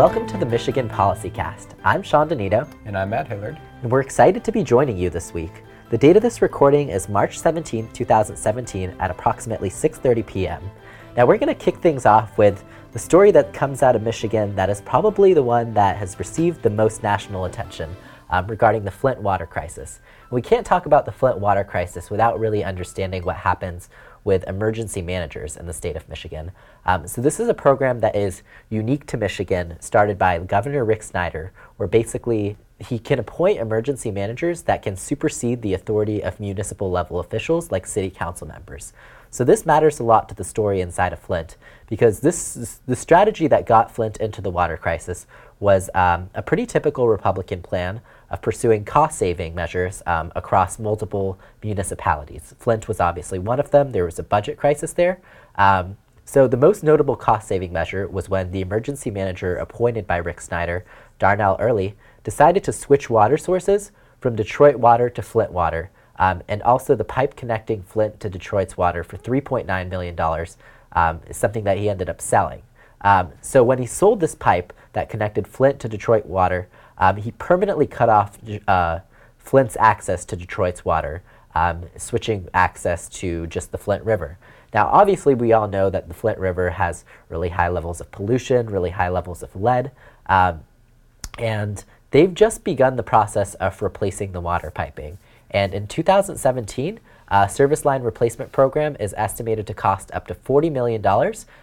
welcome to the Michigan PolicyCast. I'm Shawn Danino. And I'm Matt Hillard. And we're excited to be joining you this week. The date of this recording is March 17, 2017 at approximately 6.30 p.m. Now we're going to kick things off with the story that comes out of Michigan that is probably the one that has received the most national attention um, regarding the Flint water crisis. We can't talk about the Flint water crisis without really understanding what happens with emergency managers in the state of Michigan. Um, so this is a program that is unique to Michigan, started by Governor Rick Snyder, where basically he can appoint emergency managers that can supersede the authority of municipal level officials like city council members. So this matters a lot to the story inside of Flint because this the strategy that got Flint into the water crisis was um, a pretty typical Republican plan of pursuing cost-saving measures um, across multiple municipalities. Flint was obviously one of them. There was a budget crisis there. Um, so the most notable cost-saving measure was when the emergency manager appointed by Rick Snyder, Darnell Earley, decided to switch water sources from Detroit water to Flint water um, and also the pipe connecting Flint to Detroit's water for $3.9 million um, is something that he ended up selling. Um, so when he sold this pipe that connected Flint to Detroit water, um, he permanently cut off uh, Flint's access to Detroit's water, um, switching access to just the Flint River. Now, obviously, we all know that the Flint River has really high levels of pollution, really high levels of lead, um, and they've just begun the process of replacing the water piping. And in 2017, a service line replacement program is estimated to cost up to $40 million,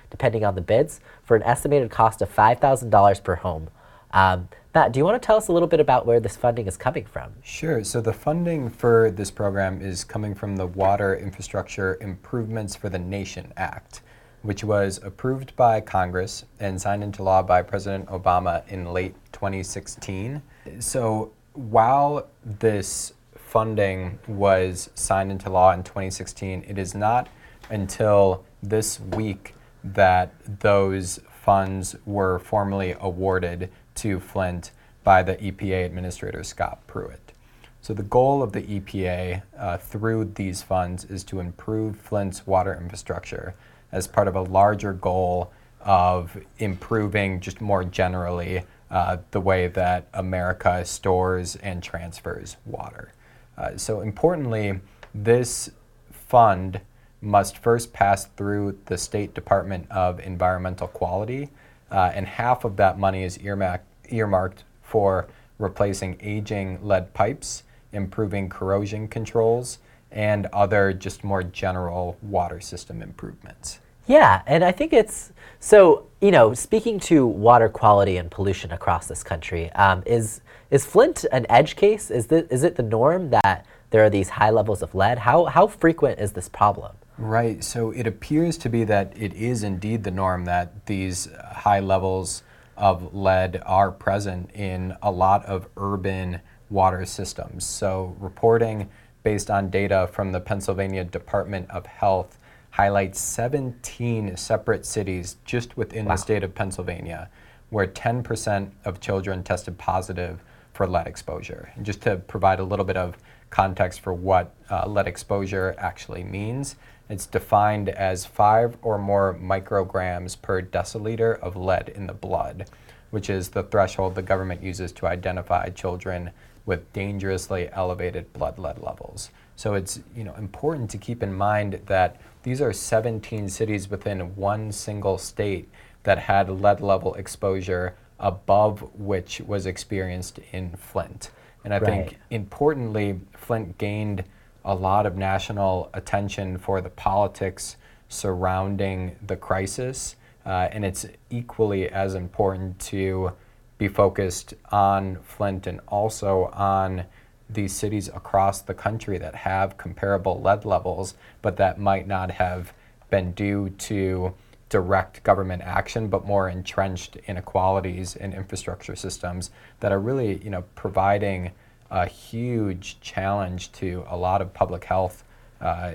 depending on the bids, for an estimated cost of $5,000 per home. Um, Matt, do you want to tell us a little bit about where this funding is coming from? Sure. So the funding for this program is coming from the Water Infrastructure Improvements for the Nation Act, which was approved by Congress and signed into law by President Obama in late 2016. So while this funding was signed into law in 2016, it is not until this week that those funds were formally awarded to Flint by the EPA Administrator Scott Pruitt. So, the goal of the EPA uh, through these funds is to improve Flint's water infrastructure as part of a larger goal of improving, just more generally, uh, the way that America stores and transfers water. Uh, so importantly, this fund must first pass through the State Department of Environmental Quality, uh, and half of that money is earmarked earmarked for replacing aging lead pipes, improving corrosion controls, and other just more general water system improvements. Yeah, and I think it's so. You know, speaking to water quality and pollution across this country, um, is is Flint an edge case? Is, the, is it the norm that there are these high levels of lead? How, how frequent is this problem? Right, so it appears to be that it is indeed the norm that these high levels of lead are present in a lot of urban water systems. So, reporting based on data from the Pennsylvania Department of Health highlights 17 separate cities just within wow. the state of Pennsylvania where 10% of children tested positive for lead exposure. And just to provide a little bit of context for what uh, lead exposure actually means, it's defined as five or more micrograms per deciliter of lead in the blood, which is the threshold the government uses to identify children with dangerously elevated blood lead levels. So it's you know important to keep in mind that these are 17 cities within one single state that had lead level exposure above which was experienced in Flint. And I right. think importantly, Flint gained a lot of national attention for the politics surrounding the crisis. Uh, and it's equally as important to be focused on Flint and also on these cities across the country that have comparable lead levels, but that might not have been due to direct government action, but more entrenched inequalities in infrastructure systems that are really, you know, providing a huge challenge to a lot of public health uh,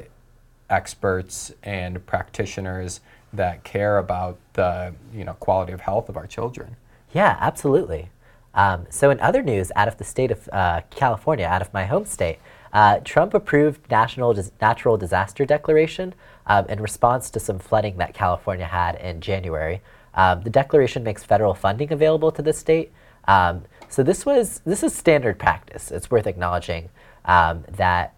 experts and practitioners that care about the, you know, quality of health of our children. Yeah, absolutely. Um, so, in other news, out of the state of uh, California, out of my home state, uh, Trump approved national dis- natural disaster declaration um, in response to some flooding that California had in January. Um, the declaration makes federal funding available to the state. Um, so this was this is standard practice. It's worth acknowledging um, that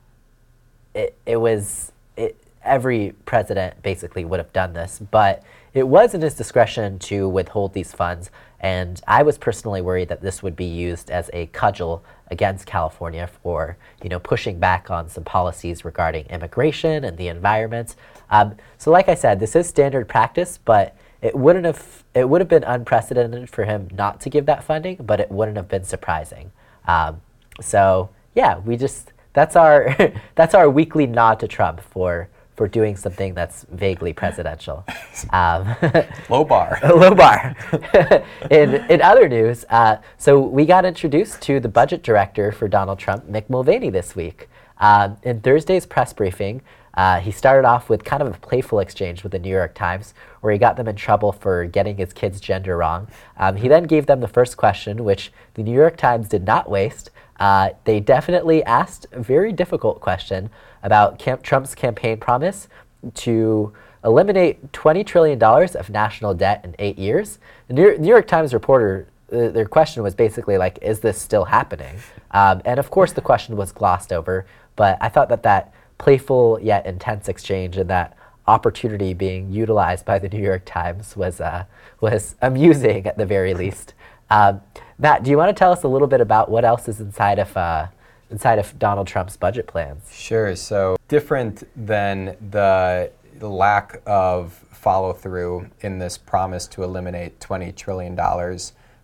it, it was it, every president basically would have done this, but it was in his discretion to withhold these funds. And I was personally worried that this would be used as a cudgel against California for you know pushing back on some policies regarding immigration and the environment. Um, so, like I said, this is standard practice, but it wouldn't have it would have been unprecedented for him not to give that funding, but it wouldn't have been surprising. Um, so yeah, we just that's our that's our weekly nod to Trump for for doing something that's vaguely presidential. Um, low bar. low bar. in, in other news, uh, so we got introduced to the budget director for Donald Trump, Mick Mulvaney, this week. Um, in Thursday's press briefing, uh, he started off with kind of a playful exchange with the New York Times, where he got them in trouble for getting his kid's gender wrong. Um, he then gave them the first question, which the New York Times did not waste. Uh, they definitely asked a very difficult question about Camp Trump's campaign promise to eliminate $20 trillion of national debt in eight years. The New York Times reporter, uh, their question was basically like, is this still happening? Um, and of course, the question was glossed over, but I thought that that playful yet intense exchange and that opportunity being utilized by the New York Times was, uh, was amusing at the very least. Um, Matt, do you want to tell us a little bit about what else is inside of uh, inside of Donald Trump's budget plans? Sure. So different than the lack of follow through in this promise to eliminate $20 trillion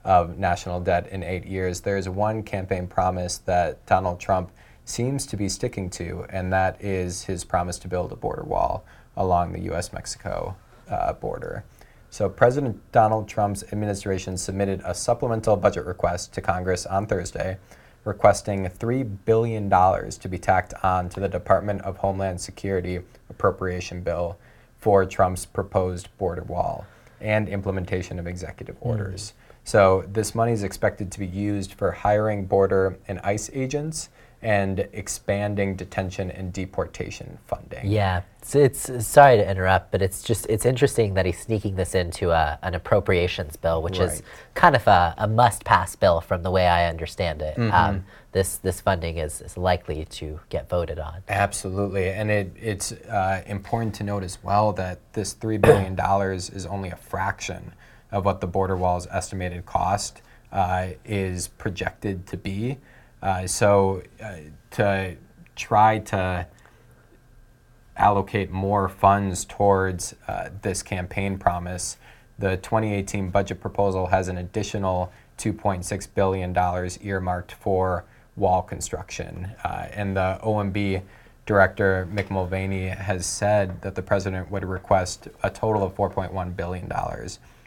of national debt in eight years, there's one campaign promise that Donald Trump seems to be sticking to, and that is his promise to build a border wall along the U.S. Mexico uh, border. So, President Donald Trump's administration submitted a supplemental budget request to Congress on Thursday requesting $3 billion to be tacked on to the Department of Homeland Security appropriation bill for Trump's proposed border wall and implementation of executive hmm. orders. Mm. So, this money is expected to be used for hiring border and ICE agents and expanding detention and deportation funding. Yeah, it's, it's sorry to interrupt, but it's just it's interesting that he's sneaking this into a, an appropriations bill, which right. is kind of a, a must-pass bill from the way I understand it. Mm-hmm. Um, this this funding is, is likely to get voted on. Absolutely, and it, it's uh, important to note as well that this three billion dollars is only a fraction of what the border wall's estimated cost uh, is projected to be. Uh, so uh, to try to allocate more funds towards uh, this campaign promise, the 2018 budget proposal has an additional $2.6 billion earmarked for wall construction. Uh, and the OMB director, Mick Mulvaney, has said that the president would request a total of $4.1 billion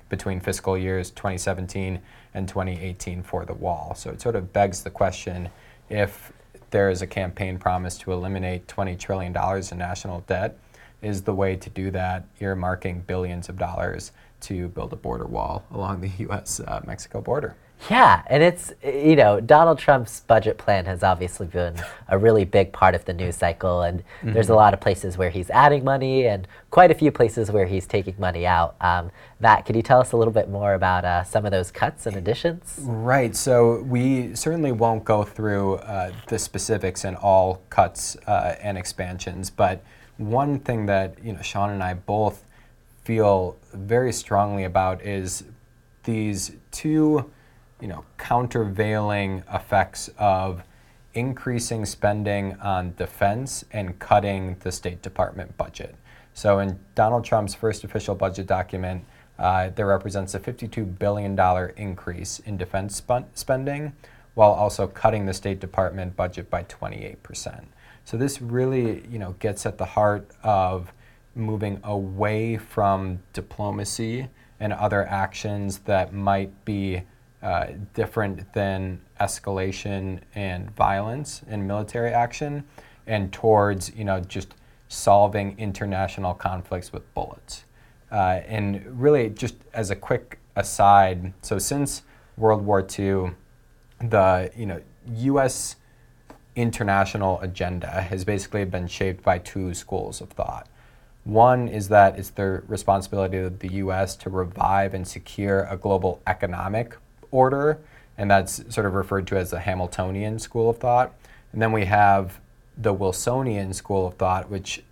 between fiscal years 2017 and 2018 for the wall. So it sort of begs the question if there is a campaign promise to eliminate $20 trillion in national debt, is the way to do that earmarking billions of dollars to build a border wall along the US uh, Mexico border? Yeah, and it's, you know, Donald Trump's budget plan has obviously been a really big part of the news cycle. And mm-hmm. there's a mm-hmm. lot of places where he's adding money and quite a few places where he's taking money out. Um, Matt, could you tell us a little bit more about uh, some of those cuts and additions? Right. So we certainly won't go through uh, the specifics and all cuts uh, and expansions. But one thing that, you know, Shawn and I both feel very strongly about is these two you know, countervailing effects of increasing spending on defense and cutting the State Department budget. So in Donald Trump's first official budget document, uh, there represents a $52 billion increase in defense sp- spending while also cutting the State Department budget by 28%. So this really, you know, gets at the heart of moving away from diplomacy and other actions that might be uh, different than escalation and violence and military action, and towards you know just solving international conflicts with bullets. Uh, and really, just as a quick aside, so since World War II, the you know U.S. international agenda has basically been shaped by two schools of thought. One is that it's the responsibility of the U.S. to revive and secure a global economic order, and that's sort of referred to as the Hamiltonian school of thought. And then we have the Wilsonian school of thought, which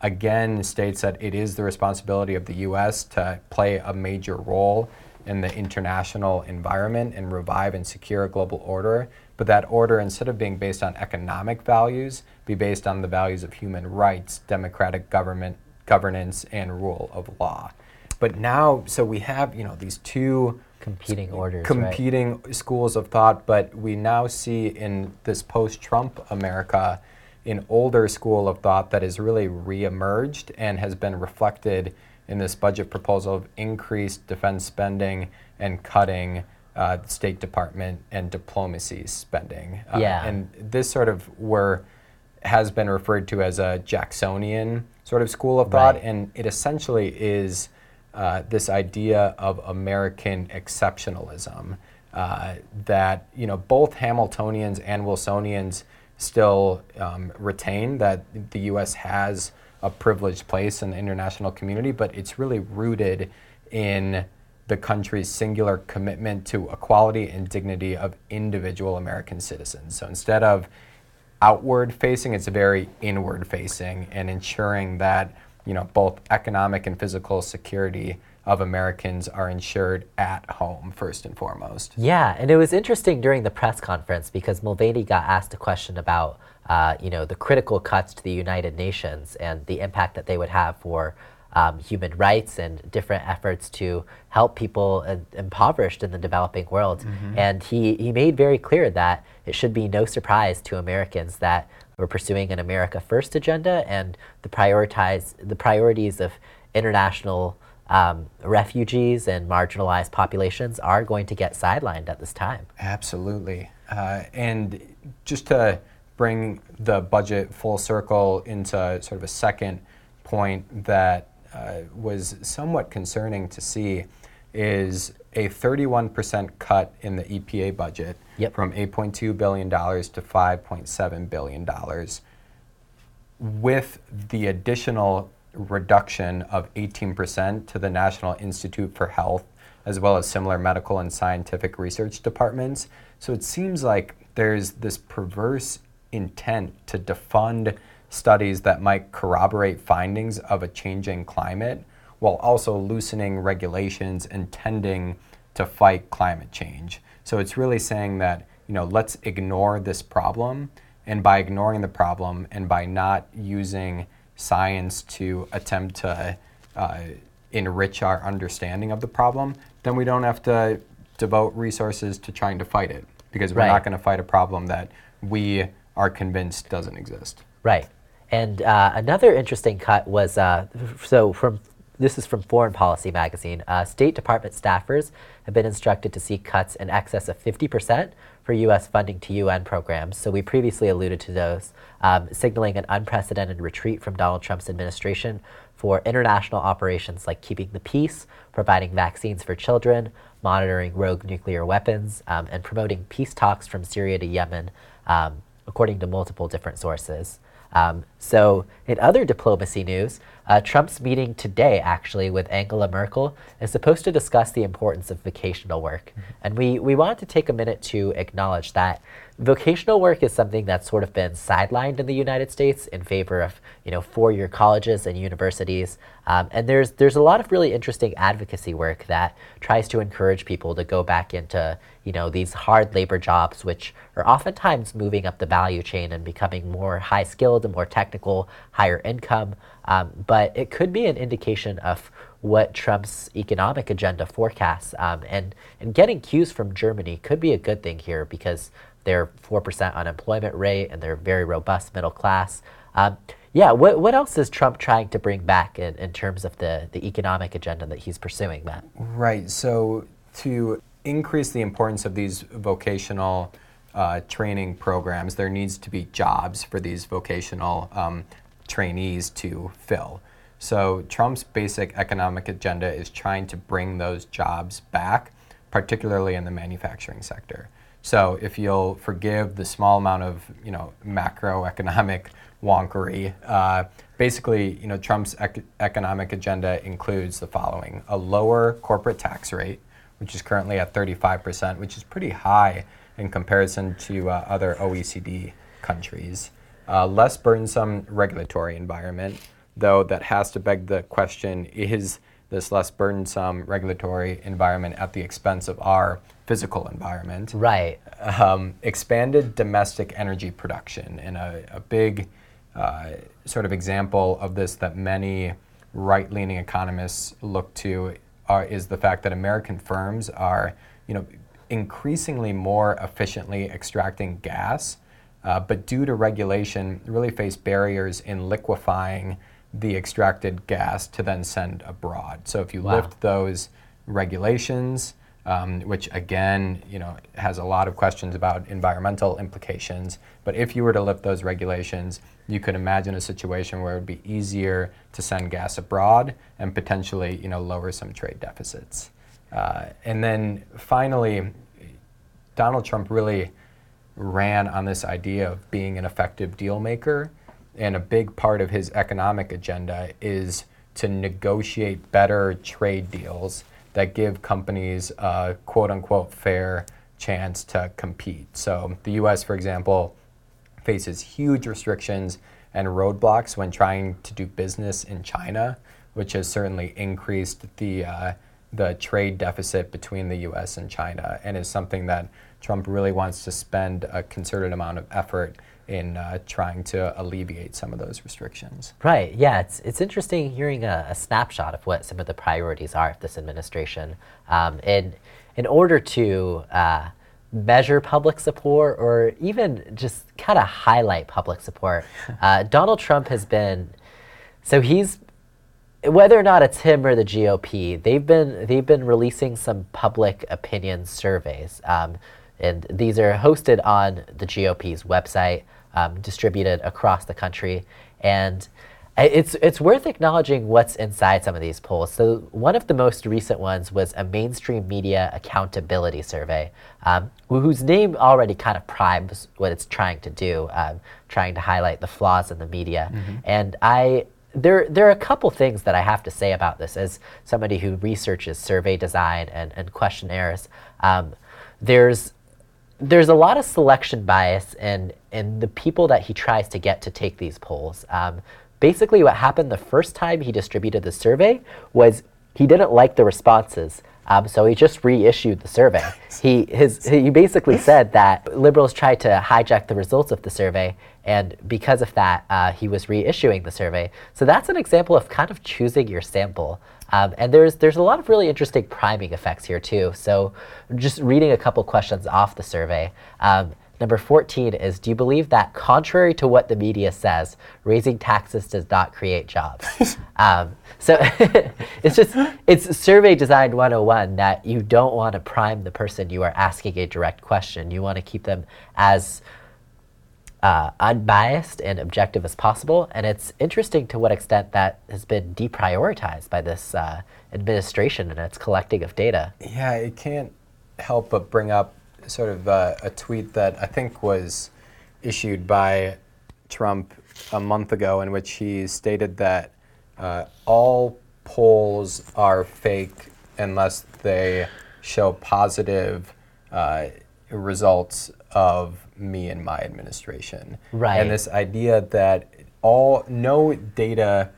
again states that it is the responsibility of the U.S. to play a major role in the international environment and revive and secure a global order. But that order, instead of being based on economic values, be based on the values of human rights, democratic government governance, and rule of law. But now, so we have you know these two competing orders, competing right? schools of thought. But we now see in this post-Trump America an older school of thought that has really reemerged and has been reflected in this budget proposal of increased defense spending and cutting uh, State Department and diplomacy spending. Uh, yeah. And this sort of were has been referred to as a Jacksonian sort of school of thought, right. and it essentially is uh, this idea of American exceptionalism. Uh, that you know both Hamiltonians and Wilsonians still um, retain that the U.S. has a privileged place in the international community, but it's really rooted in the country's singular commitment to equality and dignity of individual American citizens. So instead of outward facing, it's very inward facing and ensuring that you know both economic and physical security of Americans are insured at home first and foremost. Yeah, and it was interesting during the press conference because Mulvaney got asked a question about uh, you know the critical cuts to the United Nations and the impact that they would have for um, human rights and different efforts to help people uh, impoverished in the developing world. Mm-hmm. And he, he made very clear that it should be no surprise to Americans that we're pursuing an America First agenda and the prioritize the priorities of international um, refugees and marginalized populations are going to get sidelined at this time. Absolutely. Uh, and just to bring the budget full circle into sort of a second point that uh, was somewhat concerning to see is a 31% cut in the EPA budget yep. from $8.2 billion to $5.7 billion, with the additional reduction of 18% to the National Institute for Health, as well as similar medical and scientific research departments. So it seems like there's this perverse intent to defund studies that might corroborate findings of a changing climate while also loosening regulations and tending to fight climate change. So it's really saying that, you know, let's ignore this problem and by ignoring the problem and by not using science to attempt to uh, enrich our understanding of the problem, then we don't have to devote resources to trying to fight it because we're right. not going to fight a problem that we are convinced doesn't exist. Right. And uh, another interesting cut was uh, so from this is from Foreign Policy magazine. Uh, State Department staffers have been instructed to seek cuts in excess of 50% for U.S. funding to UN programs. So we previously alluded to those, um, signaling an unprecedented retreat from Donald Trump's administration for international operations like keeping the peace, providing vaccines for children, monitoring rogue nuclear weapons, um, and promoting peace talks from Syria to Yemen, um, according to multiple different sources. Um, so, in other diplomacy news, uh, Trump's meeting today, actually, with Angela Merkel, is supposed to discuss the importance of vocational work. Mm-hmm. And we, we wanted to take a minute to acknowledge that vocational work is something that's sort of been sidelined in the United States in favor of you know four-year colleges and universities. Um, and there's there's a lot of really interesting advocacy work that tries to encourage people to go back into you know these hard labor jobs, which are oftentimes moving up the value chain and becoming more high-skilled and more technical, higher income. Um, but it could be an indication of what Trump's economic agenda forecasts. Um, and, and getting cues from Germany could be a good thing here because their 4% unemployment rate and their very robust middle class. Um, yeah, what, what else is Trump trying to bring back in, in terms of the, the economic agenda that he's pursuing, Matt? Right. So, to increase the importance of these vocational uh, training programs, there needs to be jobs for these vocational um, trainees to fill. So, Trump's basic economic agenda is trying to bring those jobs back, particularly in the manufacturing sector. So if you'll forgive the small amount of you know macroeconomic wonkery. Uh, basically, you know, Trump's ec- economic agenda includes the following: a lower corporate tax rate, which is currently at 35%, which is pretty high in comparison to uh, other OECD countries. Uh, less burdensome regulatory environment, though that has to beg the question: Is this less burdensome regulatory environment at the expense of our physical environment? Right. Um, expanded domestic energy production, and a, a big uh, sort of example of this that many right-leaning economists look to are, is the fact that American firms are, you know, increasingly more efficiently extracting gas, uh, but due to regulation, really face barriers in liquefying the extracted gas to then send abroad. So if you Wow. lift those regulations, um, which again, you know, has a lot of questions about environmental implications. But if you were to lift those regulations, you could imagine a situation where it would be easier to send gas abroad and potentially, you know, lower some trade deficits. Uh, and then finally, Donald Trump really ran on this idea of being an effective deal maker. And a big part of his economic agenda is to negotiate better trade deals that give companies a quote unquote fair chance to compete. So the US, for example, faces huge restrictions and roadblocks when trying to do business in China, which has certainly increased the uh, the trade deficit between the U.S. and China, and is something that Trump really wants to spend a concerted amount of effort in uh, trying to alleviate some of those restrictions. Right. Yeah. It's it's interesting hearing a, a snapshot of what some of the priorities are of this administration. Um, in in order to uh, measure public support or even just kind of highlight public support, uh, Donald Trump has been. So he's whether or not it's him or the GOP, they've been they've been releasing some public opinion surveys, um, and these are hosted on the GOP's website, um, distributed across the country, and it's it's worth acknowledging what's inside some of these polls. So one of the most recent ones was a mainstream media accountability survey, um, whose name already kind of primes what it's trying to do, um, trying to highlight the flaws in the media, and I there, there are a couple things that I have to say about this as somebody who researches survey design and, and questionnaires. Um, there's, there's a lot of selection bias in, in the people that he tries to get to take these polls. Um, basically, what happened the first time he distributed the survey was he didn't like the responses. Um, so he just reissued the survey. He, his, he basically said that liberals tried to hijack the results of the survey, and because of that, uh, he was reissuing the survey. So that's an example of kind of choosing your sample. Um, and there's there's a lot of really interesting priming effects here too. So just reading a couple questions off the survey. Um, Number 14 is Do you believe that, contrary to what the media says, raising taxes does not create jobs? um, so it's just, it's survey design 101 that you don't want to prime the person you are asking a direct question. You want to keep them as uh, unbiased and objective as possible. And it's interesting to what extent that has been deprioritized by this uh, administration and its collecting of data. Yeah, it can't help but bring up sort of uh, a tweet that I think was issued by Trump a month ago, in which he stated that uh, all polls are fake unless they show positive uh, results of me and my administration. Right. And this idea that all no data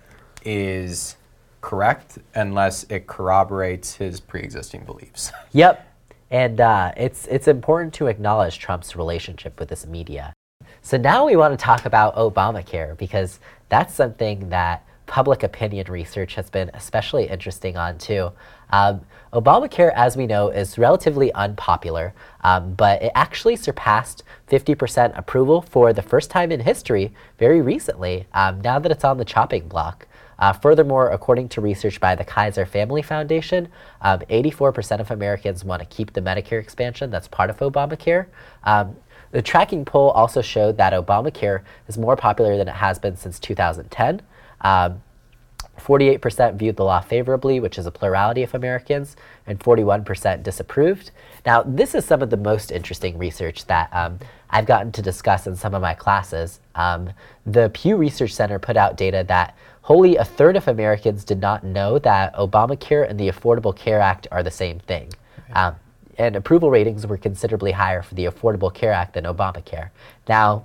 is correct unless it corroborates his pre-existing beliefs. Yep. And uh, it's, it's important to acknowledge Trump's relationship with this media. So now we want to talk about Obamacare because that's something that public opinion research has been especially interesting on too. Um, Obamacare, as we know, is relatively unpopular, um, but it actually surpassed 50% approval for the first time in history very recently, um, now that it's on the chopping block. Uh, furthermore, according to research by the Kaiser Family Foundation, um, 84% of Americans want to keep the Medicare expansion that's part of Obamacare. Um, the tracking poll also showed that Obamacare is more popular than it has been since 2010. Um, 48% viewed the law favorably, which is a plurality of Americans, and 41% disapproved. Now, this is some of the most interesting research that um, I've gotten to discuss in some of my classes. Um, the Pew Research Center put out data that wholly a third of Americans did not know that Obamacare and the Affordable Care Act are the same thing. Um, and approval ratings were considerably higher for the Affordable Care Act than Obamacare. Now,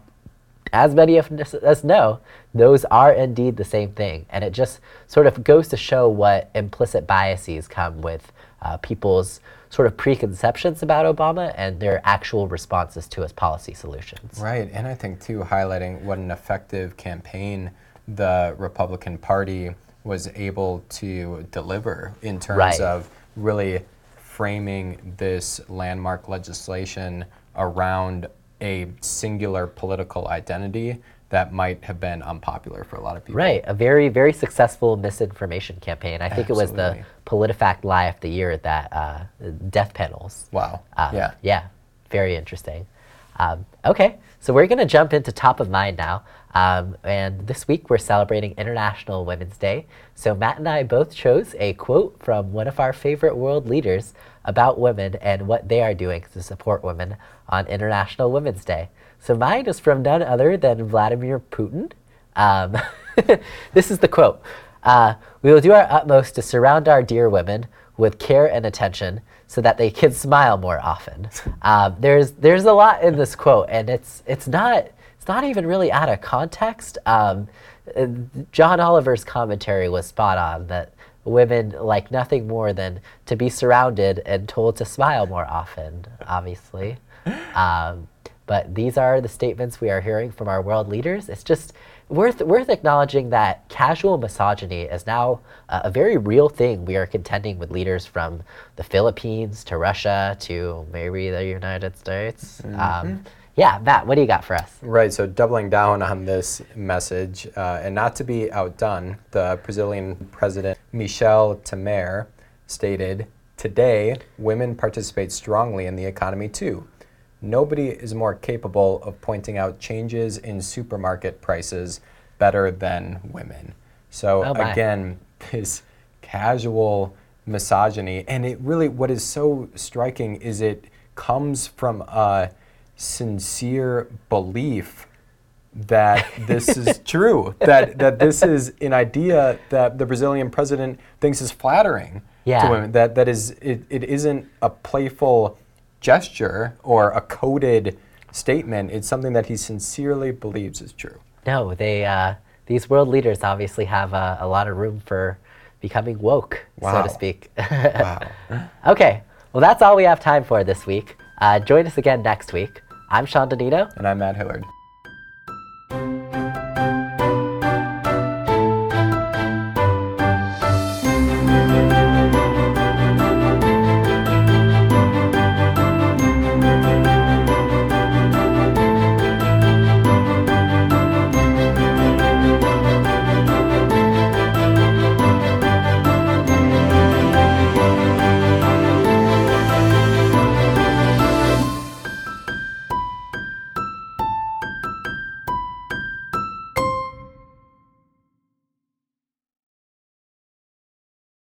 as many of us know, those are indeed the same thing. And it just sort of goes to show what implicit biases come with uh, people's sort of preconceptions about Obama and their actual responses to his policy solutions. Right. And I think, too, highlighting what an effective campaign the Republican Party was able to deliver in terms Right. of really framing this landmark legislation around a singular political identity that might have been unpopular for a lot of people. Right, a very, very successful misinformation campaign. I think it was the PolitiFact Lie of the Year that uh, death panels. Wow. Um, yeah. Yeah, very interesting. Um, okay, so we're going to jump into top of mind now. Um, and this week we're celebrating International Women's Day. So Matt and I both chose a quote from one of our favorite world leaders about women and what they are doing to support women on International Women's Day. So mine is from none other than Vladimir Putin. Um, this is the quote. Uh, we will do our utmost to surround our dear women with care and attention so that they can smile more often. Um, there's there's a lot in this quote, and it's it's not it's not even really out of context. Um, uh, John Oliver's commentary was spot on that women like nothing more than to be surrounded and told to smile more often. Obviously. Um, but these are the statements we are hearing from our world leaders. It's just worth worth acknowledging that casual misogyny is now a very real thing. We are contending with leaders from the Philippines to Russia to maybe the United States. Um, yeah, Matt, what do you got for us? Right, so doubling down on this message, uh, and not to be outdone, the Brazilian president Michel Temer stated, Today, women participate strongly in the economy too. Nobody is more capable of pointing out changes in supermarket prices better than women. So, Oh, again, this casual misogyny, and it really, what is so striking is it comes from a sincere belief that this is true, that, that this is an idea that the Brazilian president thinks is flattering Yeah. to women, that, that is, it, it isn't a playful gesture or a coded statement, it's something that he sincerely believes is true. No, they uh, these world leaders obviously have uh, a lot of room for becoming woke, so to speak. Wow. okay, well that's all we have time for this week. Uh, join us again next week. I'm Shawn Danino. and I'm Matt Hillard.